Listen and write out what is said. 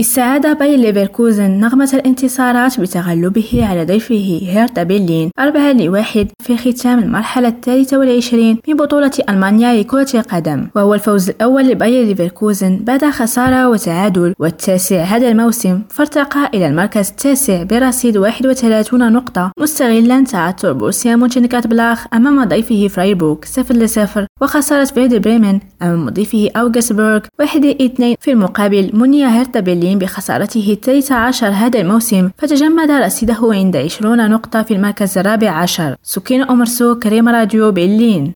استعاد باير ليفركوزن نغمة الانتصارات بتغلبه على ضيفه هيرتا برلين أربعة لواحد في ختام المرحلة الثالثة والعشرين من بطولة ألمانيا لكرة القدم. وهو الفوز الأول لباير ليفركوزن بعد خسارة وتعادل. والتاسع هذا الموسم فارتقى إلى المركز التاسع برصيد 31 نقطة مستغلا تعثر بورسيا مونشنغلادباخ أمام ضيفه فرايبورغ 0 لصفر. وخسارة فيردر بريمن أمام مضيفه أوغسبورغ 1 2 في المقابل مني هيرتا برلين بخسارته الثالث عشر هذا الموسم فتجمد رصيده عند 20 نقطة في المركز الرابع عشر. سكين أمرسو كريم راديو برلين.